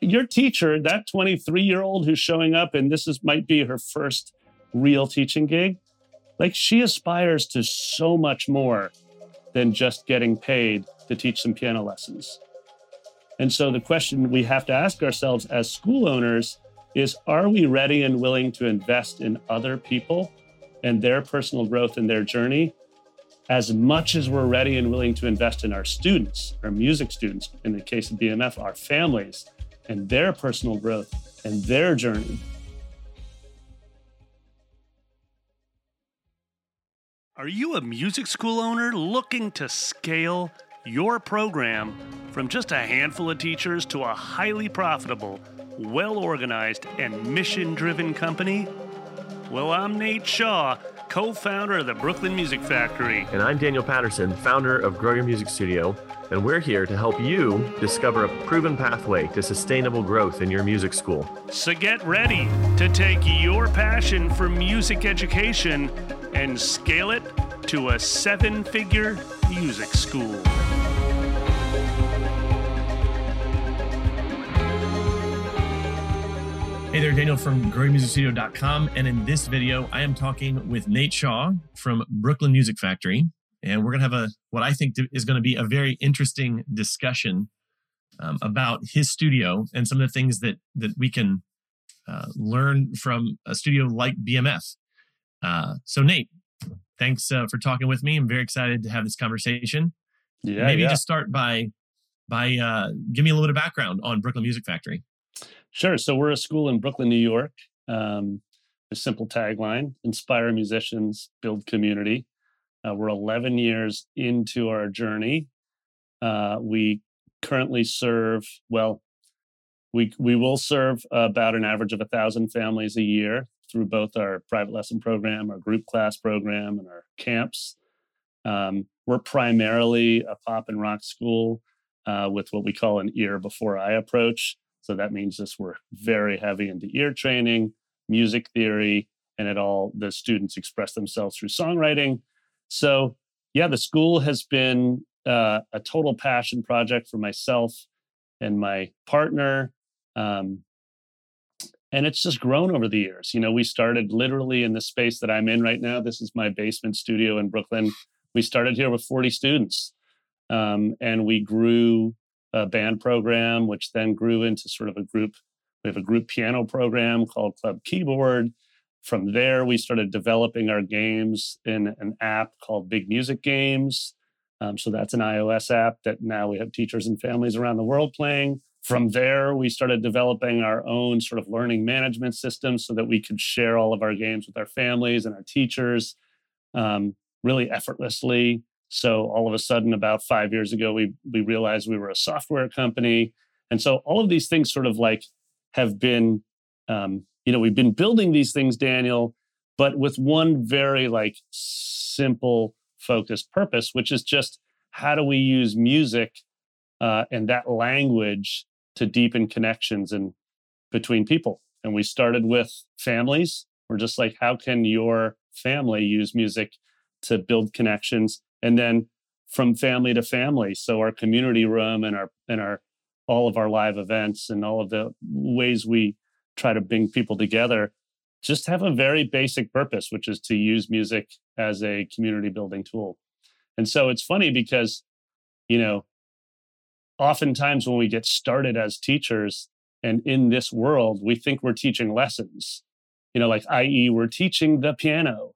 your teacher, that 23 year old who's showing up, and this is might be her first real teaching gig, like she aspires to so much more than just getting paid to teach some piano lessons. And so the question we have to ask ourselves as school owners is are we ready and willing to invest in other people and their personal growth and their journey as much as we're ready and willing to invest in our students, our music students, in the case of BMF, our families and their personal growth and their journey? Are you a music school owner looking to scale your program from just a handful of teachers to a highly profitable, well organized, and mission driven company? Well, I'm Nate Shaw, co founder of the Brooklyn Music Factory. And I'm Daniel Patterson, founder of Grow Your Music Studio, and we're here to help you discover a proven pathway to sustainable growth in your music school. So get ready to take your passion for music education and scale it to a seven figure music school. Hey there, Daniel from growyourmusicstudio.com. And in this video, I am talking with Nate Shaw from Brooklyn Music Factory. And we're going to have a what I think is going to be a very interesting discussion um, about his studio and some of the things that that we can uh, learn from a studio like BMF. Uh, so, Nate, thanks uh, for talking with me. I'm very excited to have this conversation. Yeah, Maybe yeah. just start by by uh, give me a little bit of background on Brooklyn Music Factory. Sure. So we're a school in Brooklyn, New York. Um, a simple tagline: inspire musicians, build community. Uh, we're 11 years into our journey. Uh, we currently serve well. We we will serve about an average of a thousand families a year through both our private lesson program, our group class program, and our camps. Um, we're primarily a pop and rock school uh, with what we call an ear before eye approach. So that means this we're very heavy into ear training, music theory, and it all the students express themselves through songwriting. So yeah, the school has been uh, a total passion project for myself and my partner. Um, and it's just grown over the years. You know, we started literally in the space that I'm in right now. This is my basement studio in Brooklyn. We started here with 40 students, um, and we grew a band program, which then grew into sort of a group. We have a group piano program called Club Keyboard. From there, we started developing our games in an app called Big Music Games. Um, so that's an iOS app that now we have teachers and families around the world playing. From there, we started developing our own sort of learning management system so that we could share all of our games with our families and our teachers um, really effortlessly. So all of a sudden, about five years ago, we we realized we were a software company, and so all of these things sort of like have been, um, you know, we've been building these things, Daniel, but with one very like simple, focused purpose, which is just how do we use music uh, and that language to deepen connections and between people. And we started with families. We're just like, how can your family use music to build connections? And then from family to family. So our community room and our and our all of our live events and all of the ways we try to bring people together just have a very basic purpose, which is to use music as a community building tool. And so it's funny because, you know, oftentimes when we get started as teachers and in this world, we think we're teaching lessons, you know, like, i.e., we're teaching the piano.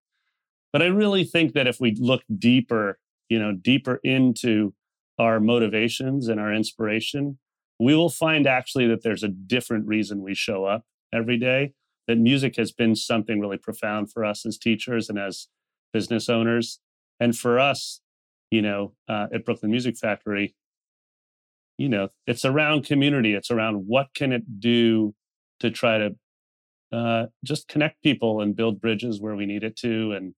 But I really think that if we look deeper, you know, deeper into our motivations and our inspiration, we will find actually that there's a different reason we show up every day. That music has been something really profound for us as teachers and as business owners. And for us, you know, uh, at Brooklyn Music Factory, you know, it's around community. It's around what can it do to try to uh, just connect people and build bridges where we need it to. And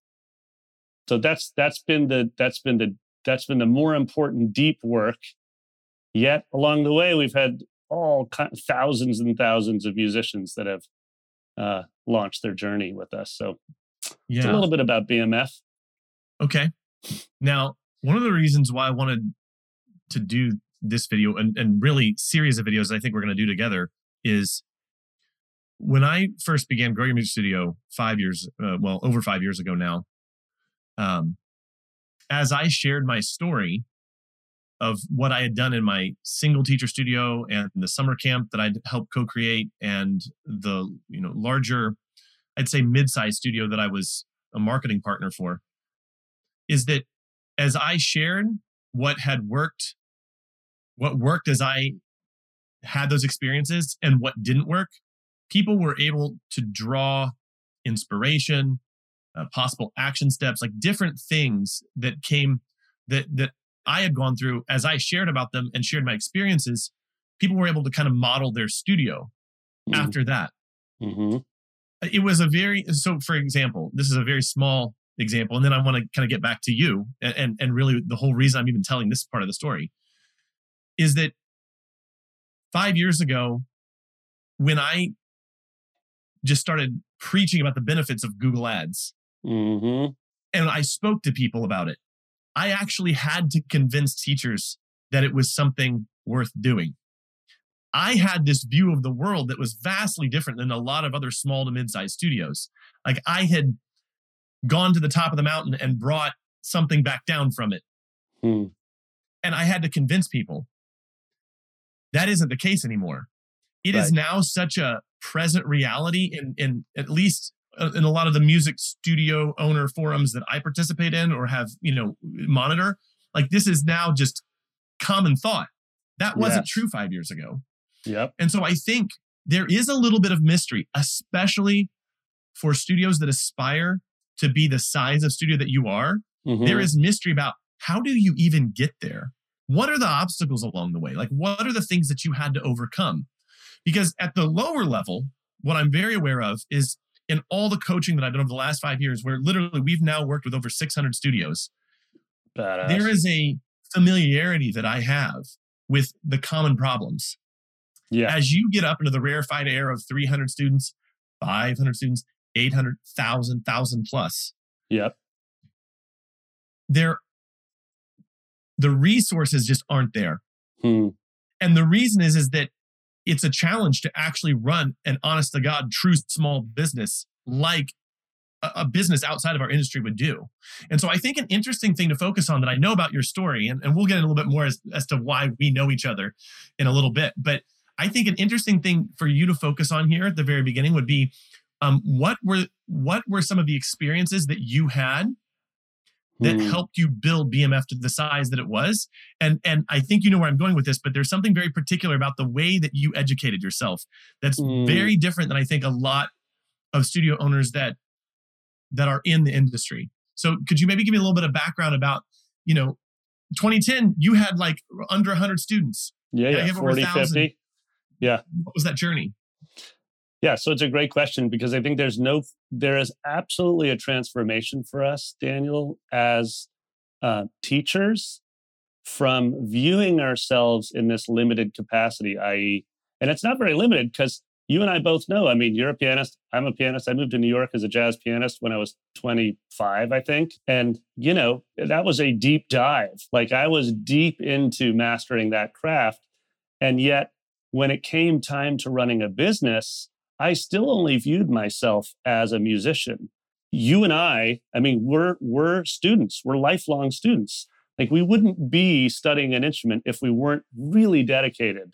so that's that's been the that's been the that's been the more important deep work. Yet along the way, we've had all thousands and thousands of musicians that have uh, launched their journey with us. So yeah. it's a little bit about BMF. Okay. Now, one of the reasons why I wanted to do this video and, and really series of videos I think we're going to do together is when I first began Grow Your Music Studio five years, uh, well, over five years ago now, um, as I shared my story of what I had done in my single teacher studio and the summer camp that I'd helped co-create and the you know larger, I'd say mid-sized studio that I was a marketing partner for, is that as I shared what had worked, what worked as I had those experiences and what didn't work, people were able to draw inspiration, uh, possible action steps, like different things that came that that I had gone through as I shared about them and shared my experiences. People were able to kind of model their studio mm. after that. Mm-hmm. It was a very so. For example, this is a very small example, and then I want to kind of get back to you and, and and really the whole reason I'm even telling this part of the story is that five years ago when I just started preaching about the benefits of Google Ads Mm-hmm. And I spoke to people about it. I actually had to convince teachers that it was something worth doing. I had this view of the world that was vastly different than a lot of other small to mid-sized studios. Like I had gone to the top of the mountain and brought something back down from it. Hmm. And I had to convince people that isn't the case anymore. It right. is now such a present reality in, in at least in a lot of the music studio owner forums that I participate in or have, you know, monitor, like this is now just common thought. That wasn't yes. true five years ago. Yep. And so I think there is a little bit of mystery, especially for studios that aspire to be the size of studio that you are. Mm-hmm. There is mystery about how do you even get there? What are the obstacles along the way? Like, what are the things that you had to overcome? Because at the lower level, what I'm very aware of is in all the coaching that I've done over the last five years, where literally we've now worked with over 600 studios, Badass. there is a familiarity that I have with the common problems. Yeah. As you get up into the rarefied air of 300 students, 500 students, 800, 1,000, 1,000 plus. Yep. There, the resources just aren't there. Hmm. And the reason is, is that it's a challenge to actually run an honest to God, true small business like a, business outside of our industry would do. And so I think an interesting thing to focus on that I know about your story, and, and we'll get in a little bit more as, as to why we know each other in a little bit. But I think an interesting thing for you to focus on here at the very beginning would be um, what were what were some of the experiences that you had that mm. helped you build BMF to the size that it was. And and I think you know where I'm going with this, but there's something very particular about the way that you educated yourself that's mm. very different than I think a lot of studio owners that that are in the industry. So could you maybe give me a little bit of background about, you know, 2010 you had like under 100 students. Yeah, yeah, 40, 50. Yeah. What was that journey? Yeah, so it's a great question because I think there's no, there is absolutely a transformation for us, Daniel, as uh, teachers from viewing ourselves in this limited capacity, i.e., and it's not very limited because you and I both know. I mean, you're a pianist. I'm a pianist. I moved to New York as a jazz pianist when I was 25, I think. And, you know, that was a deep dive. Like I was deep into mastering that craft. And yet, when it came time to running a business, I still only viewed myself as a musician. You and I, I mean, we're we're students. We're lifelong students. Like we wouldn't be studying an instrument if we weren't really dedicated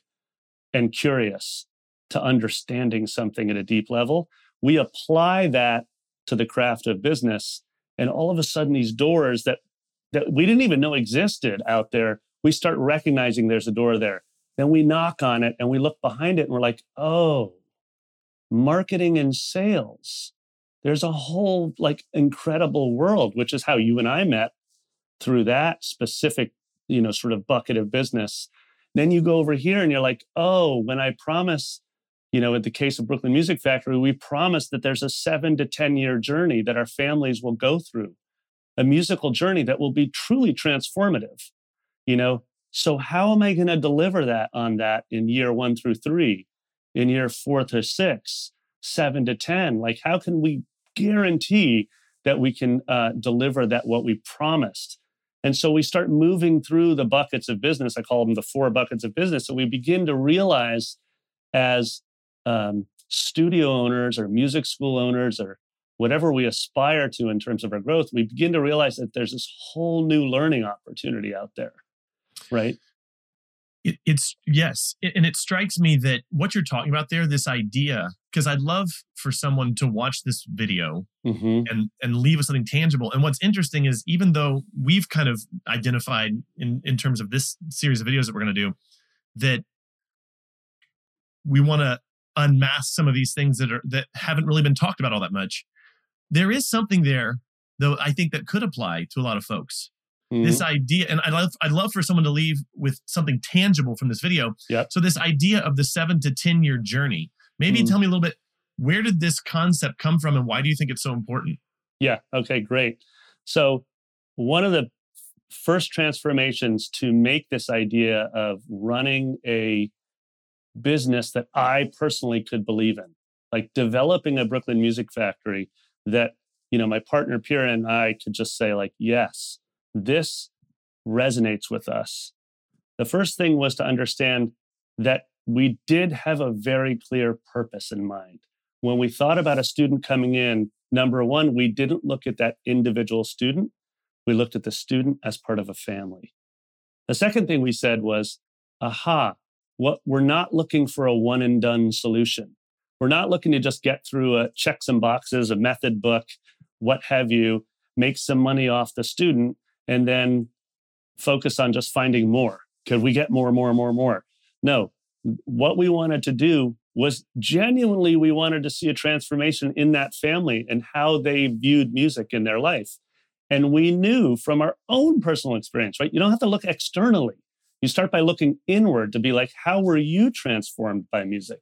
and curious to understanding something at a deep level. We apply that to the craft of business and all of a sudden these doors that that we didn't even know existed out there, we start recognizing there's a door there. Then we knock on it and we look behind it and we're like, "Oh, marketing and sales. There's a whole like incredible world, which is how you and I met through that specific, you know, sort of bucket of business. Then you go over here and you're like, oh, when I promise, you know, in the case of Brooklyn Music Factory, we promise that there's a seven to 10 year journey that our families will go through, a musical journey that will be truly transformative, you know. So, how am I going to deliver that on that in year one through three? In year four to six, seven to 10? Like, how can we guarantee that we can uh, deliver that what we promised? And so we start moving through the buckets of business. I call them the four buckets of business. So we begin to realize as um, studio owners or music school owners or whatever we aspire to in terms of our growth, we begin to realize that there's this whole new learning opportunity out there, right? It, it's yes, and it strikes me that what you're talking about there, this idea, because I'd love for someone to watch this video mm-hmm. and and leave with something tangible. And what's interesting is even though we've kind of identified in in terms of this series of videos that we're going to do that we want to unmask some of these things that are that haven't really been talked about all that much there is something there though i think that could apply to a lot of folks mm-hmm. this idea and i'd love i'd love for someone to leave with something tangible from this video yep. so this idea of the seven to ten year journey maybe mm-hmm. tell me a little bit where did this concept come from and why do you think it's so important yeah okay great so one of the first transformations to make this idea of running a business that i personally could believe in like developing a brooklyn music factory that you know my partner Pira and I could just say like yes this resonates with us. The first thing was to understand that we did have a very clear purpose in mind. When we thought about a student coming in number one we didn't look at that individual student. We looked at the student as part of a family. The second thing we said was aha what we're not looking for a one and done solution. We're not looking to just get through a checks and boxes, a method book, what have you, make some money off the student, and then focus on just finding more. Could we get more, more, more, more? No. What we wanted to do was genuinely, we wanted to see a transformation in that family and how they viewed music in their life. And we knew from our own personal experience, right? You don't have to look externally. You start by looking inward to be like, how were you transformed by music?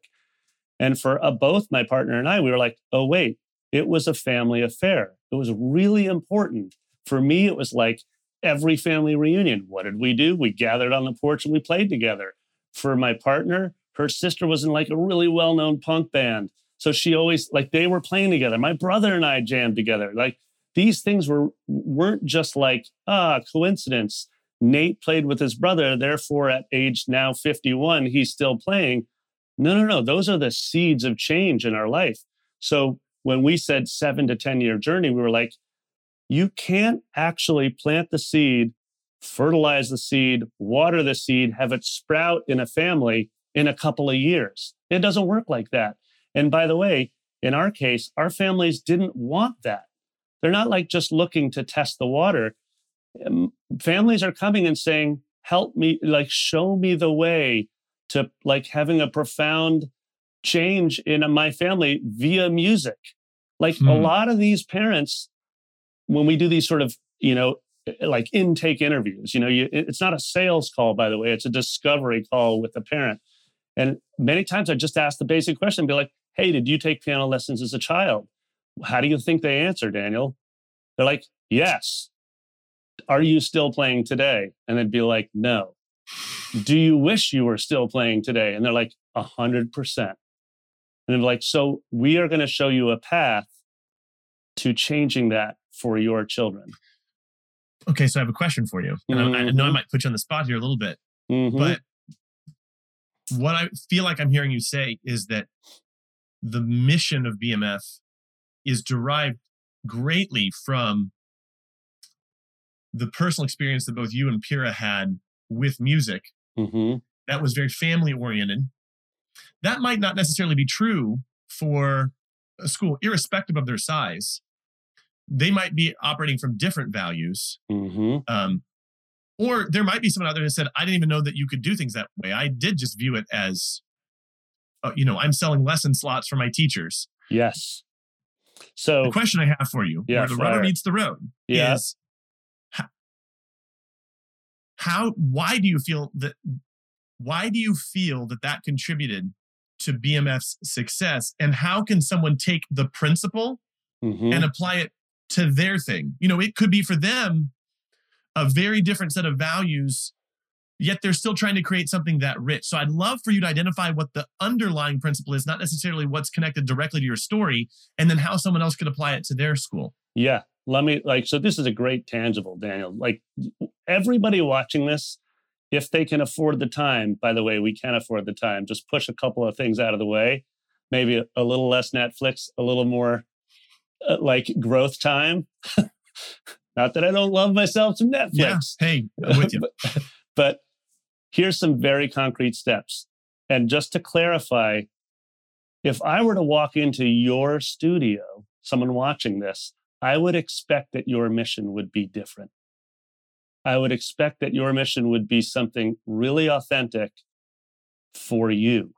And for uh, both my partner and I, we were like, oh, wait, it was a family affair. It was really important. For me, it was like every family reunion. What did we do? We gathered on the porch and we played together. For my partner, her sister was in like a really well known punk band. So she always, like, they were playing together. My brother and I jammed together. Like, these things were weren't just like ah coincidence nate played with his brother therefore at age now 51 he's still playing no, no, no. Those are the seeds of change in our life. So when we said seven to 10 year journey, we were like, you can't actually plant the seed, fertilize the seed, water the seed, have it sprout in a family in a couple of years. It doesn't work like that. And by the way, in our case, our families didn't want that. They're not like just looking to test the water. Families are coming and saying, help me, like, show me the way to like having a profound change in my family via music. Like hmm. a lot of these parents, when we do these sort of, you know, like intake interviews, you know, you, it's not a sales call, by the way, it's a discovery call with the parent. And many times I just ask the basic question, be like, hey, did you take piano lessons as a child? How do you think they answer, Daniel? They're like, yes. Are you still playing today? And they'd be like, no do you wish you were still playing today? And they're like, hundred percent. And they're like, so we are going to show you a path to changing that for your children. Okay, so I have a question for you. And mm-hmm. I, I, know I mm-hmm. might put you on the spot here a little bit, mm-hmm. but what I feel like I'm hearing you say is that the mission of BMF is derived greatly from the personal experience that both you and Pira had with music mm-hmm. that was very family oriented. That might not necessarily be true for a school, irrespective of their size. They might be operating from different values. Mm-hmm. Um, or there might be someone out there that said, I didn't even know that you could do things that way. I did just view it as, uh, you know, I'm selling lesson slots for my teachers. Yes. So the question I have for you, yeah, where the rubber meets the road, yeah. is how why do you feel that why do you feel that that contributed to BMF's success and how can someone take the principle mm-hmm. and apply it to their thing. You know it could be for them a very different set of values yet they're still trying to create something that rich. So i'd love for you to identify what the underlying principle is not necessarily what's connected directly to your story and then how someone else could apply it to their school. Yeah. Let me like so this is a great tangible daniel. Like everybody watching this if they can afford the time by the way we can afford the time just push a couple of things out of the way. Maybe a, a little less netflix a little more uh, like growth time not that i don't love myself some netflix yeah. hey i'm with you but, but here's some very concrete steps and just to clarify if i were to walk into your studio someone watching this I would expect that your mission would be different. I would expect that your mission would be something really authentic for you.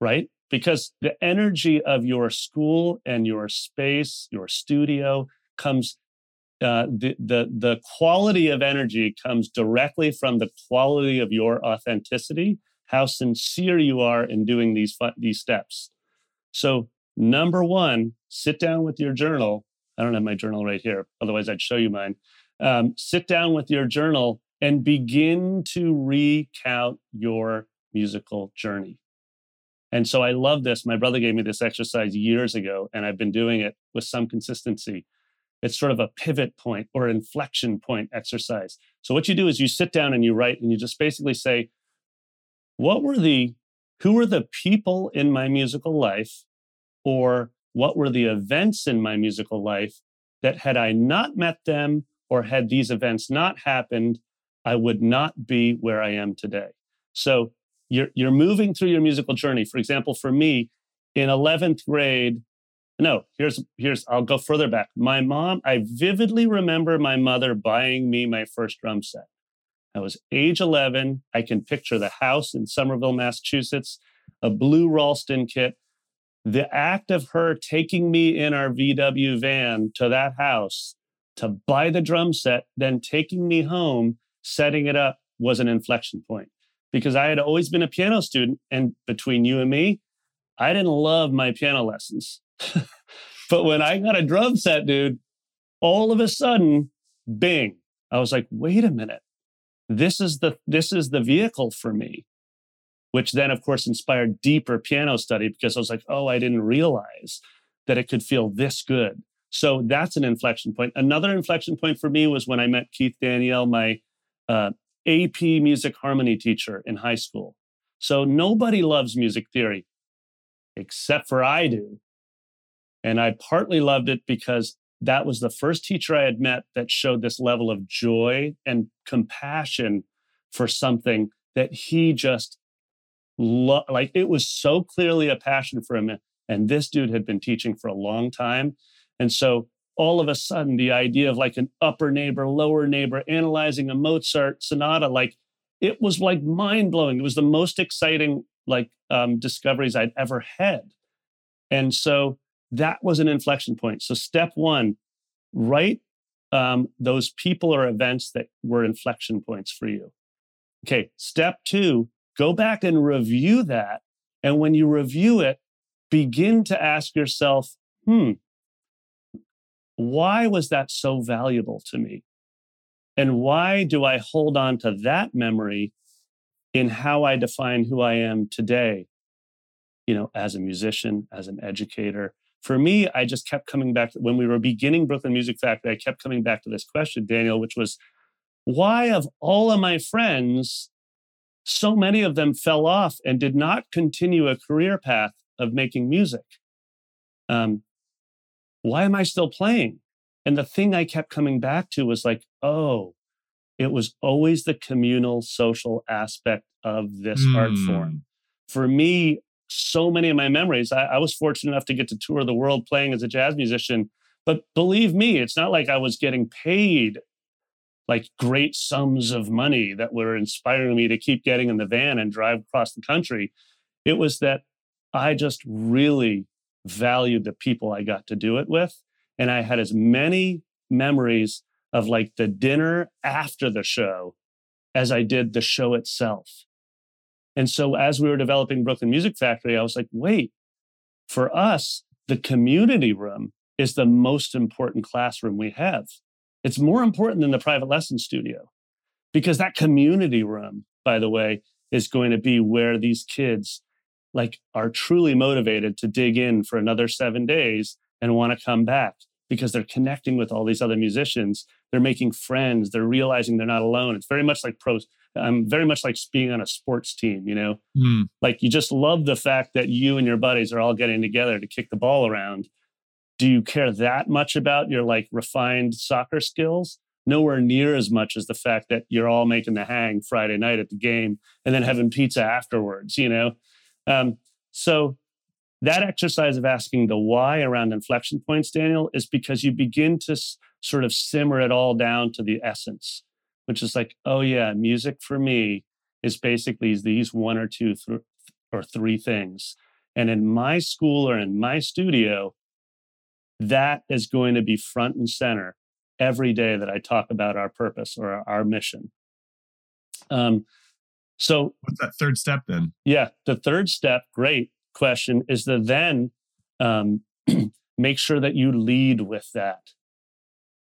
Right? Because the energy of your school and your space, your studio comes uh, the, the the quality of energy comes directly from the quality of your authenticity, how sincere you are in doing these these steps. So Number one, sit down with your journal. I don't have my journal right here. Otherwise, I'd show you mine. Um, sit down with your journal and begin to recount your musical journey. And so I love this. My brother gave me this exercise years ago, and I've been doing it with some consistency. It's sort of a pivot point or inflection point exercise. So what you do is you sit down and you write and you just basically say, what were the, who were the people in my musical life or what were the events in my musical life that had I not met them or had these events not happened, I would not be where I am today. So you're, you're moving through your musical journey. For example, for me, in 11th grade, no, here's, here's, I'll go further back. My mom, I vividly remember my mother buying me my first drum set. I was age 11. I can picture the house in Somerville, Massachusetts, a blue Ralston kit the act of her taking me in our VW van to that house to buy the drum set, then taking me home, setting it up was an inflection point because I had always been a piano student. And between you and me, I didn't love my piano lessons. but when I got a drum set, dude, all of a sudden, bing, I was like, wait a minute. This is the this is the vehicle for me which then, of course, inspired deeper piano study because I was like, oh, I didn't realize that it could feel this good. So that's an inflection point. Another inflection point for me was when I met Keith Danielle, my uh, AP music harmony teacher in high school. So nobody loves music theory except for I do. And I partly loved it because that was the first teacher I had met that showed this level of joy and compassion for something that he just lo- like it was so clearly a passion for him. And this dude had been teaching for a long time. And so all of a sudden, the idea of like an upper neighbor, lower neighbor, analyzing a Mozart sonata, like it was like mind blowing. It was the most exciting like um, discoveries I'd ever had. And so that was an inflection point. So step one, write um, those people or events that were inflection points for you. Okay, step two, go back and review that. And when you review it, begin to ask yourself, hmm, why was that so valuable to me? And why do I hold on to that memory in how I define who I am today? You know, as a musician, as an educator. For me, I just kept coming back to, when we were beginning Brooklyn Music Factory, I kept coming back to this question, Daniel, which was why of all of my friends so many of them fell off and did not continue a career path of making music. Um, why am I still playing? And the thing I kept coming back to was like, oh, it was always the communal social aspect of this mm. art form. Hmm. For me, so many of my memories, I, I was fortunate enough to get to tour the world playing as a jazz musician. But believe me, it's not like I was getting paid like great sums of money that were inspiring me to keep getting in the van and drive across the country. It was that I just really valued the people I got to do it with. And I had as many memories of like the dinner after the show as I did the show itself. And so as we were developing Brooklyn Music Factory, I was like, wait, for us, the community room is the most important classroom we have. It's more important than the private lesson studio because that community room, by the way, is going to be where these kids like are truly motivated to dig in for another seven days and want to come back because they're connecting with all these other musicians. They're making friends. They're realizing they're not alone. It's very much like pros. I'm very much like being on a sports team, you know, Mm. like you just love the fact that you and your buddies are all getting together to kick the ball around. Do you care that much about your like refined soccer skills? Nowhere near as much as the fact that you're all making the hang Friday night at the game and then having pizza afterwards, you know? Um, so that exercise of asking the why around inflection points, Daniel, is because you begin to s- sort of simmer it all down to the essence, which is like, oh yeah, music for me is basically these one or two th- or three things. And in my school or in my studio, that is going to be front and center every day that I talk about our purpose or our, mission. Um, so What's that third step then? yeah, the third step, great question, is to then um, make sure that you lead with that,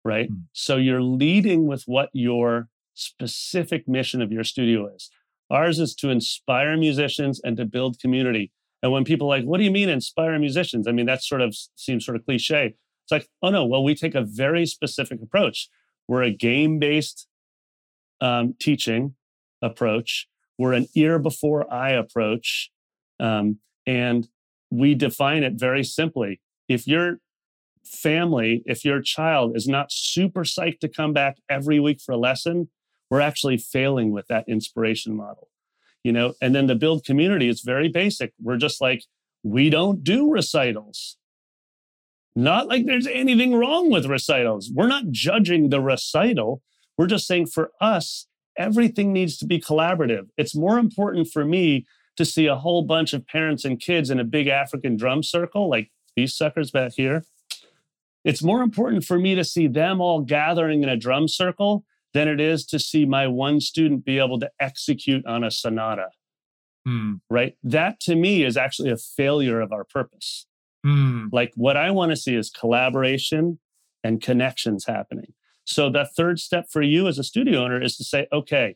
right? Mm. So you're leading with what your specific mission of your studio is. Ours is to inspire musicians and to build community. And when people are like, what do you mean inspire musicians? I mean, that sort of seems sort of cliche. It's like, oh no, well, we take a very specific approach. We're a game based um, teaching approach. We're an ear before eye approach. Um, and we define it very simply. If your family, if your child is not super psyched to come back every week for a lesson, we're actually failing with that inspiration model. You know, and then the build community is very basic. We're just like, we don't do recitals. Not like there's anything wrong with recitals. We're not judging the recital. We're just saying for us, everything needs to be collaborative. It's more important for me to see a whole bunch of parents and kids in a big African drum circle, like these suckers back here. It's more important for me to see them all gathering in a drum circle than it is to see my one student be able to execute on a sonata, Hmm. right? That to me is actually a failure of our purpose. Hmm. Like what I want to see is collaboration and connections happening. So the third step for you as a studio owner is to say, okay,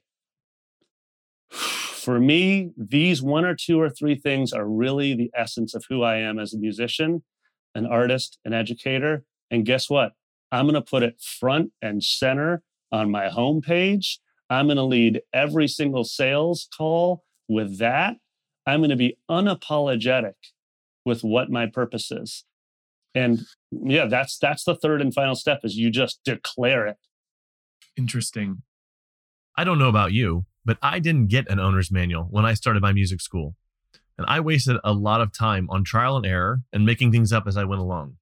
for me, these one or two or three things are really the essence of who I am as a musician, an artist, an educator. And guess what? I'm going to put it front and center on my homepage. I'm going to lead every single sales call with that. I'm going to be unapologetic with what my purpose is. And yeah, that's that's the third and final step is you just declare it. Interesting. I don't know about you, but I didn't get an owner's manual when I started my music school. And I wasted a lot of time on trial and error and making things up as I went along.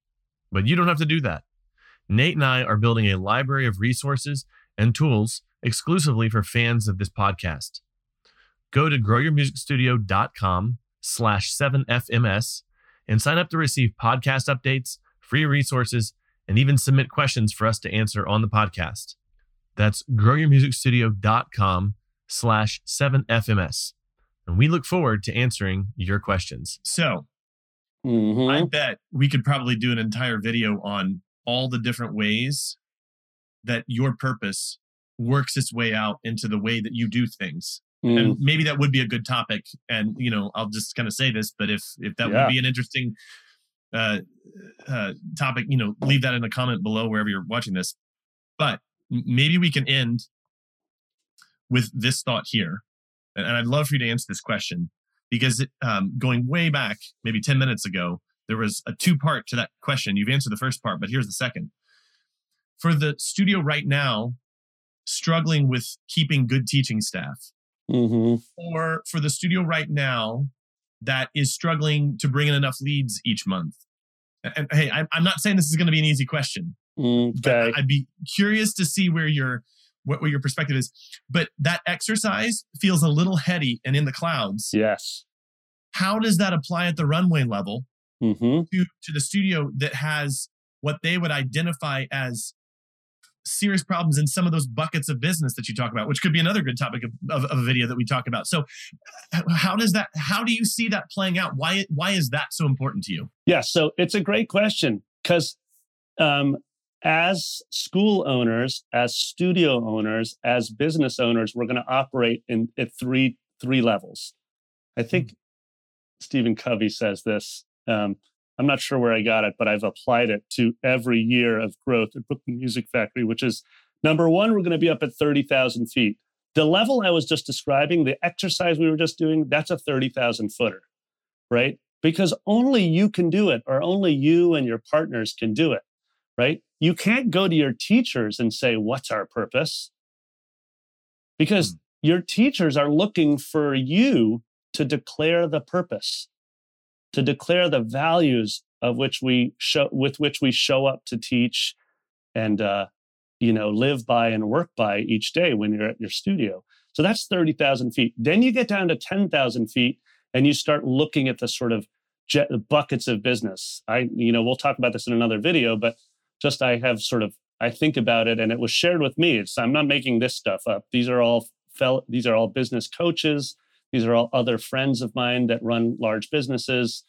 But you don't have to do that. Nate and I are building a library of resources and tools exclusively for fans of this podcast. Go to growyourmusicstudio.com slash 7FMS and sign up to receive podcast updates, free resources, and even submit questions for us to answer on the podcast. That's growyourmusicstudio.com slash 7FMS. And we look forward to answering your questions. So I Mhm. bet we could probably do an entire video on all the different ways that your purpose works its way out into the way that you do things. Mm. And maybe that would be a good topic. And, you know, I'll just kind of say this, but if, if that Yeah. would be an interesting uh, uh, topic, you know, leave that in a comment below wherever you're watching this. But maybe we can end with this thought here. And, and I'd love for you to answer this question because it, um, going way back, maybe 10 minutes ago, there was a two part to that question. You've answered the first part, but here's the second. For the studio right now, struggling with keeping good teaching staff, Mhm. or for the studio right now that is struggling to bring in enough leads each month? And, hey, I'm, I'm not saying this is going to be an easy question, Mm, but Okay. I'd be curious to see where your what, what your perspective is. But that exercise feels a little heady and in the clouds. Yes. How does that apply at the runway level hmm to, to the studio that has what they would identify as serious problems in some of those buckets of business that you talk about, which could be another good topic of, of, of a video that we talk about. So, how does that? How do you see that playing out? Why why is that so important to you? Yeah. So it's a great question because um, as school owners, as studio owners, as business owners, we're going to operate in at three three levels. I think Stephen Covey says this. Um, I'm not sure where I got it, but I've applied it to every year of growth at Brooklyn Music Factory, which is number one, we're going to be up at 30,000 feet. The level I was just describing, the exercise we were just doing, that's a 30,000 footer, right? Because only you can do it, or only you and your partners can do it, right? You can't go to your teachers and say, What's our purpose? Because mm. your teachers are looking for you to declare the purpose, to declare the values of which we show with which we show up to teach and uh, you know live by and work by each day when you're at your studio. So that's 30000 feet. Then you get down to 10000 feet and you start looking at the sort of jet, buckets of business. I you know we'll talk about this in another video but just i have sort of i think about it and it was shared with me. It's i'm not making this stuff up. These are all fel- these are all business coaches these are all other friends of mine that run large businesses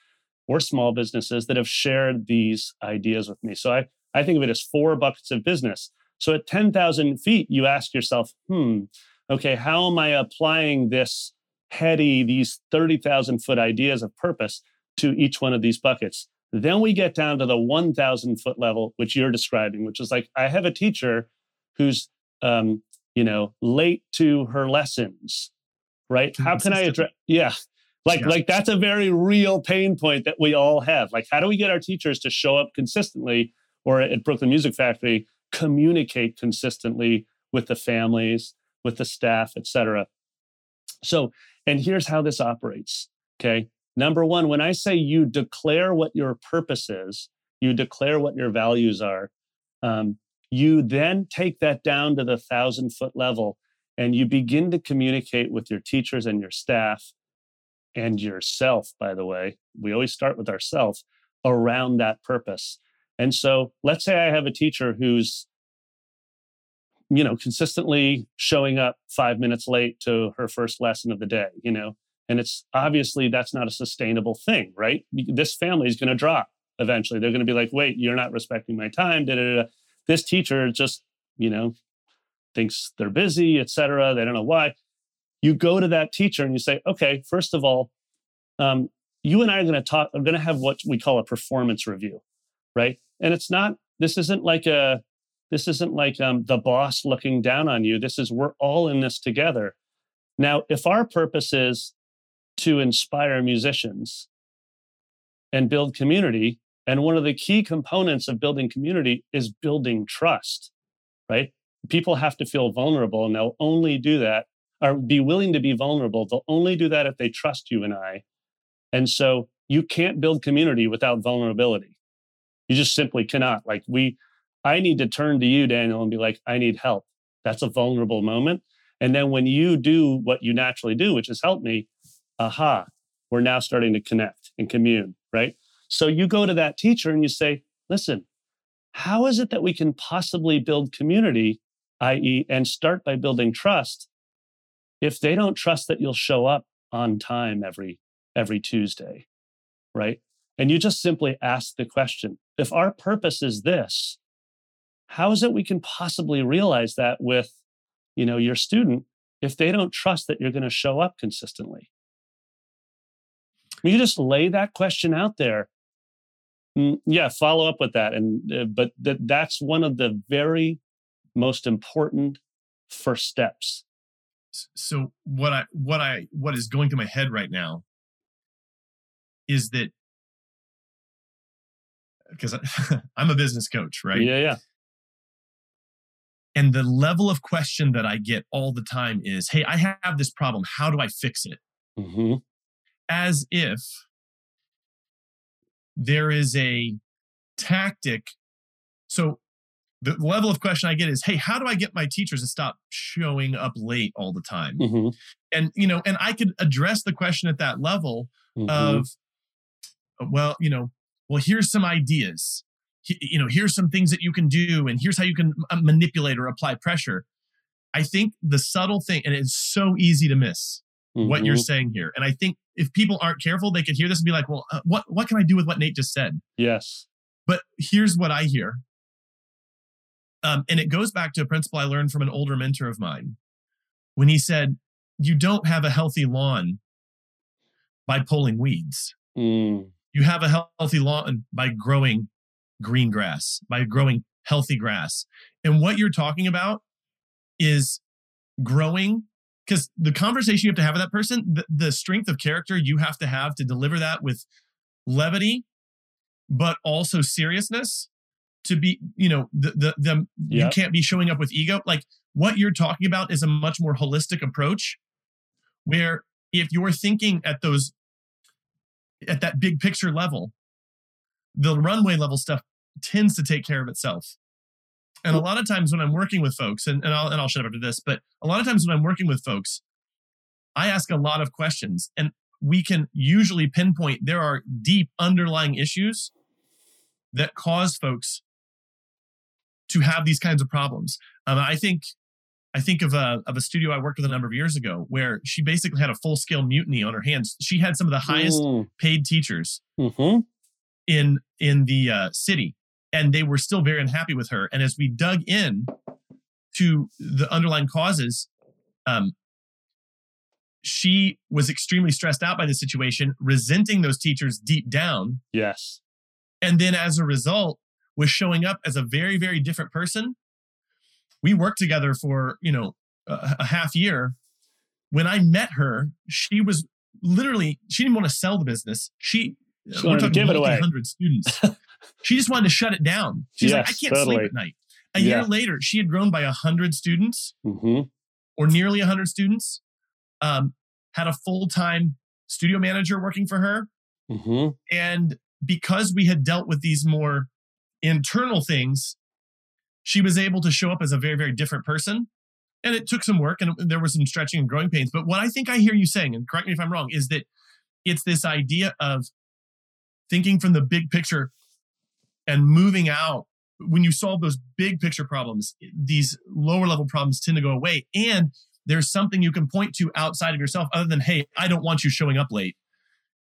or small businesses that have shared these ideas with me. So I, I think of it as four buckets of business. So at 10,000 feet, you ask yourself, hmm, okay, how am I applying this heady, these 30,000 foot ideas of purpose to each one of these buckets? Then we get down to the 1,000 foot level, which you're describing, which is like I have a teacher who's, um, you know, late to her lessons right? How can I address? Yeah. Like, like that's a very real pain point that we all have. Like, how do we get our teachers to show up consistently or at Brooklyn Music Factory, communicate consistently with the families, with the staff, et cetera? So, and here's how this operates. Okay. Number one, when I say you declare what your purpose is, you declare what your values are, um, you then take that down to the thousand foot level and you begin to communicate with your teachers and your staff and yourself by the way. We always start with ourselves around that purpose. And so let's say i have a teacher who's you know consistently showing up 5 minutes late to her first lesson of the day you know and it's obviously that's not a sustainable thing right? This family is going to drop eventually. They're going to be like wait you're not respecting my time da, da, da. this teacher just you know thinks they're busy, etc. They don't know why. You go to that teacher and you say, okay, first of all, um, you and I are going to talk, I'm going to have what we call a performance review, right? And it's not, this isn't like a, this isn't like um, the boss looking down on you. This is, we're all in this together. Now, if our purpose is to inspire musicians and build community, and one of the key components of building community is building trust, right? People have to feel vulnerable and they'll only do that or be willing to be vulnerable. They'll only do that if they trust you and I. And so you can't build community without vulnerability. You just simply cannot. Like we, I need to turn to you, Daniel, and be like, I need help. That's a vulnerable moment. And then when you do what you naturally do, which is help me, aha, we're now starting to connect and commune, right? So you go to that teacher and you say, listen, how is it that we can possibly build community i.e., and start by building trust. If they don't trust that you'll show up on time every every Tuesday, right? And you just simply ask the question, if our purpose is this, how is it we can possibly realize that with, you know, your student if they don't trust that you're going to show up consistently? You just lay that question out there. Mm, yeah, follow up with that. And uh, but that that's one of the very most important first steps. So what i what i what is going through my head right now is that because i'm a business coach right? Yeah yeah. And the level of question that i get all the time is hey i have this problem. How do i fix it? Mm-hmm. as if there is a tactic so the level of question I get is, hey, how do I get my teachers to stop showing up late all the time? Mm-hmm. And you know, and I could address the question at that level mm-hmm. of, well, you know, well, here's some ideas. You know, here's some things that you can do, and here's how you can uh, manipulate or apply pressure. I think the subtle thing, and it's so easy to miss mm-hmm. what you're mm-hmm. saying here. And I think if people aren't careful, they could hear this and be like, well, uh, what what can I do with what Nate just said? Yes. But here's what I hear um, and it goes back to a principle I learned from an older mentor of mine when he said, You don't have a healthy lawn by pulling weeds. Mm. You have a healthy lawn by growing green grass, by growing healthy grass. And what you're talking about is growing because the conversation you have to have with that person, the, the strength of character you have to have to deliver that with levity, but also seriousness to be, you know, the, the, the yep. you can't be showing up with ego. Like what you're talking about is a much more holistic approach where if you're thinking at those, at that big picture level, the runway level stuff tends to take care of itself. And a lot of times when I'm working with folks, and, and, I'll, and I'll shut up after this, but a lot of times when I'm working with folks, I ask a lot of questions and we can usually pinpoint there are deep underlying issues that cause folks to have these kinds of problems. Um, I think I think of a of a studio I worked with a number of years ago where she basically had a full scale mutiny on her hands. She had some of the highest mm. paid teachers mm-hmm. in in the uh, city, and they were still very unhappy with her. And as we dug in to the underlying causes, um, she was extremely stressed out by the situation, resenting those teachers deep down. Yes. And then as a result, was showing up as a very, very different person. We worked together for, you know, a, a half year. When I met her, she was literally, she didn't want to sell the business. She, she we're talking give it away. students. She just wanted to shut it down. She's yes, like, I can't totally. sleep at night. A yeah. year later, she had grown by 100 students mm-hmm. or nearly 100 students, um, had a full time studio manager working for her. Mm-hmm. And because we had dealt with these more internal things, she was able to show up as a very, very different person. And it took some work and there was some stretching and growing pains. But what I think I hear you saying, and correct me if I'm wrong, is that it's this idea of thinking from the big picture and moving out when you solve those big picture problems these lower level problems tend to go away and there's something you can point to outside of yourself other than hey i don't want you showing up late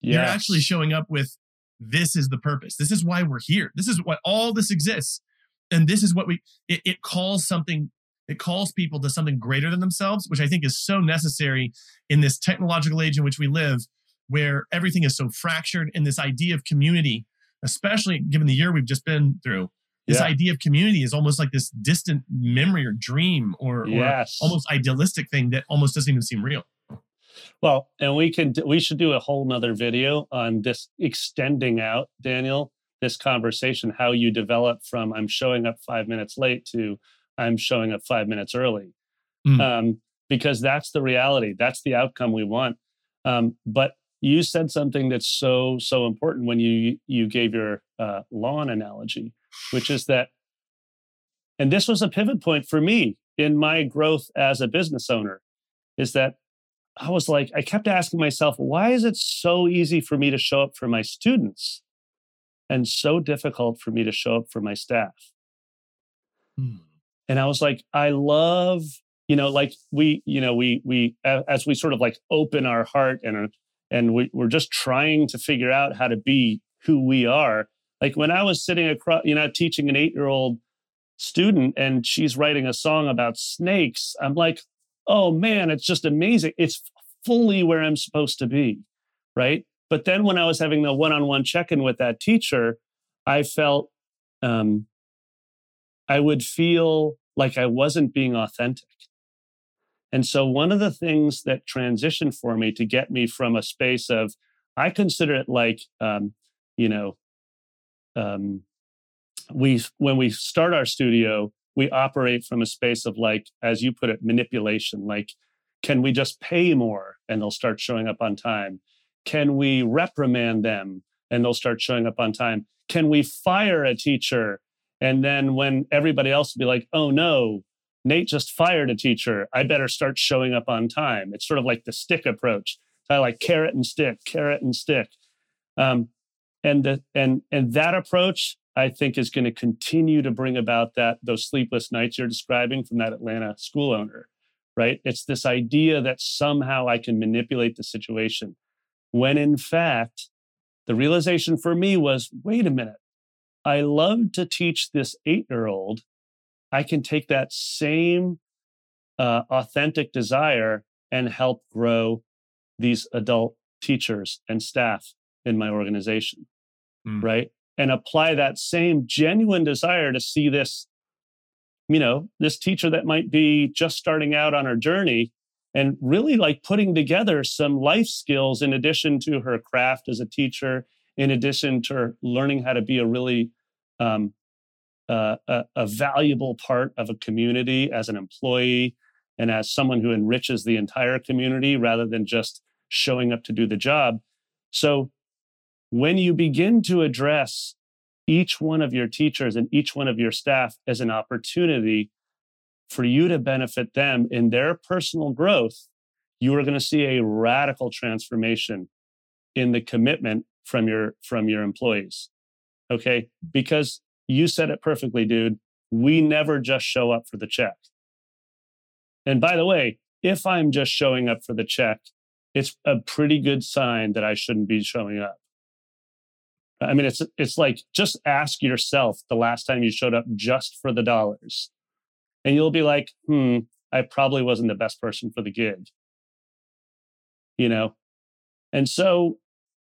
yes. you're actually showing up with this is the purpose this is why we're here this is what all this exists and this is what we it, it calls something it calls people to something greater than themselves which i think is so necessary in this technological age in which we live where everything is so fractured and this idea of community especially given the year we've just been through. This yeah. idea of community is almost like this distant memory or dream or, yes. or almost idealistic thing that almost doesn't even seem real. Well, and we can we should do a whole nother video on this extending out, Daniel, this conversation, how you develop from I'm showing up five minutes late to I'm showing up five minutes early. Mm. Um, because that's the reality. That's the outcome we want. Um, but you said something that's so so important when you you gave your uh, lawn analogy which is that and this was a pivot point for me in my growth as a business owner is that i was like i kept asking myself why is it so easy for me to show up for my students and so difficult for me to show up for my staff hmm. and i was like i love you know like we you know we we as we sort of like open our heart and and we, we're just trying to figure out how to be who we are. Like when I was sitting across, you know, teaching an eight year old student and she's writing a song about snakes, I'm like, oh man, it's just amazing. It's fully where I'm supposed to be. Right. But then when I was having the one on one check in with that teacher, I felt um, I would feel like I wasn't being authentic. And so, one of the things that transitioned for me to get me from a space of, I consider it like, um, you know, um, we when we start our studio, we operate from a space of like, as you put it, manipulation. Like, can we just pay more and they'll start showing up on time? Can we reprimand them and they'll start showing up on time? Can we fire a teacher and then when everybody else will be like, oh no, Nate just fired a teacher. I better start showing up on time. It's sort of like the stick approach. I like carrot and stick, carrot and stick. Um, and the, and and that approach, I think, is going to continue to bring about that those sleepless nights you're describing from that Atlanta school owner, right? It's this idea that somehow I can manipulate the situation, when in fact, the realization for me was, wait a minute, I love to teach this eight year old I can take that same uh, authentic desire and help grow these adult teachers and staff in my organization. mm. right? And apply that same genuine desire to see this, you know, this teacher that might be just starting out on her journey and really like putting together some life skills in addition to her craft as a teacher, in addition to learning how to be a really um, uh, a, a valuable part of a community as an employee and as someone who enriches the entire community rather than just showing up to do the job. So when you begin to address each one of your teachers and each one of your staff as an opportunity for you to benefit them in their personal growth, you are going to see a radical transformation in the commitment from your from your employees. Okay? Because you said it perfectly, dude. We never just show up for the check. And by the way, if I'm just showing up for the check, it's a pretty good sign that I shouldn't be showing up. I mean, it's it's like just ask yourself the last time you showed up just for the dollars and you'll be like, hmm, I probably wasn't the best person for the gig. You know? And so,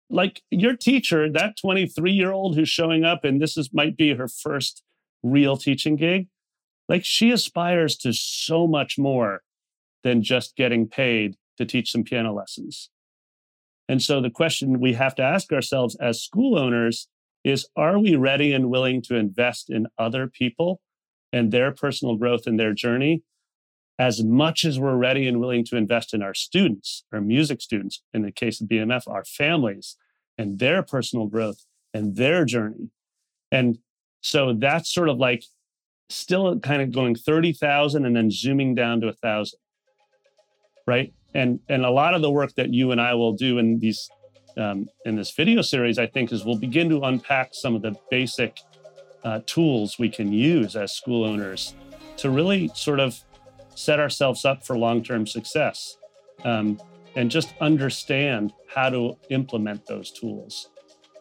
like your teacher, that 23 year old who's showing up, and this is might be her first real teaching gig, like she aspires to so much more than just getting paid to teach some piano lessons. And so the question we have to ask ourselves as school owners is are we ready and willing to invest in other people and their personal growth and their journey as much as we're ready and willing to invest in our students, our music students, in the case of BMF, our families and their personal growth and their journey. And so that's sort of like still kind of going 30,000 and then zooming down to a thousand. Right. And, and a lot of the work that you and I will do in these, um, in this video series, I think is we'll begin to unpack some of the basic uh, tools we can use as school owners to really sort of set ourselves up for long term success um, and just understand how to implement those tools.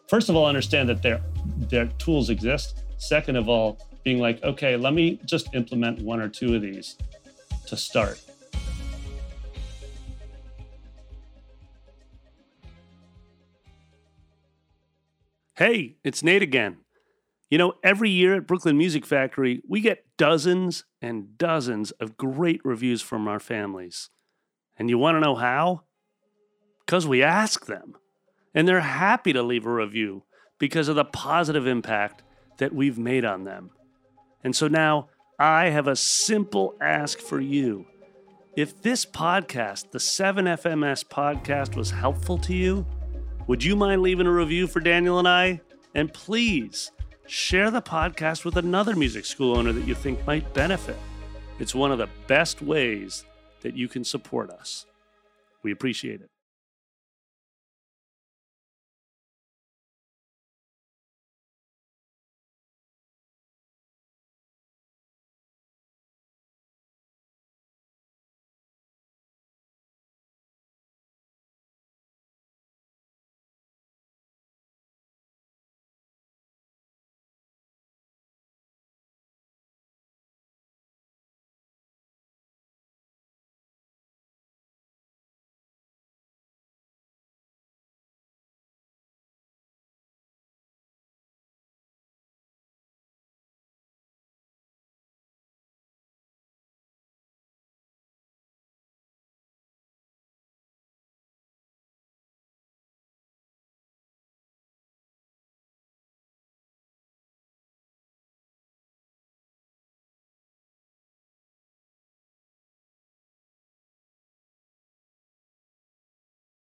First of all, understand that their, their tools exist. Second of all, being like, okay, let me just implement one or two of these to start. Hey, it's Nate again. You know, every year at Brooklyn Music Factory, we get dozens and dozens of great reviews from our families. And you want to know how? Because we ask them. And they're happy to leave a review because of the positive impact that we've made on them. And so now I have a simple ask for you. If this podcast, the 7FMS podcast, was helpful to you, would you mind leaving a review for Daniel and I? And please, share the podcast with another music school owner that you think might benefit. It's one of the best ways that you can support us. We appreciate it.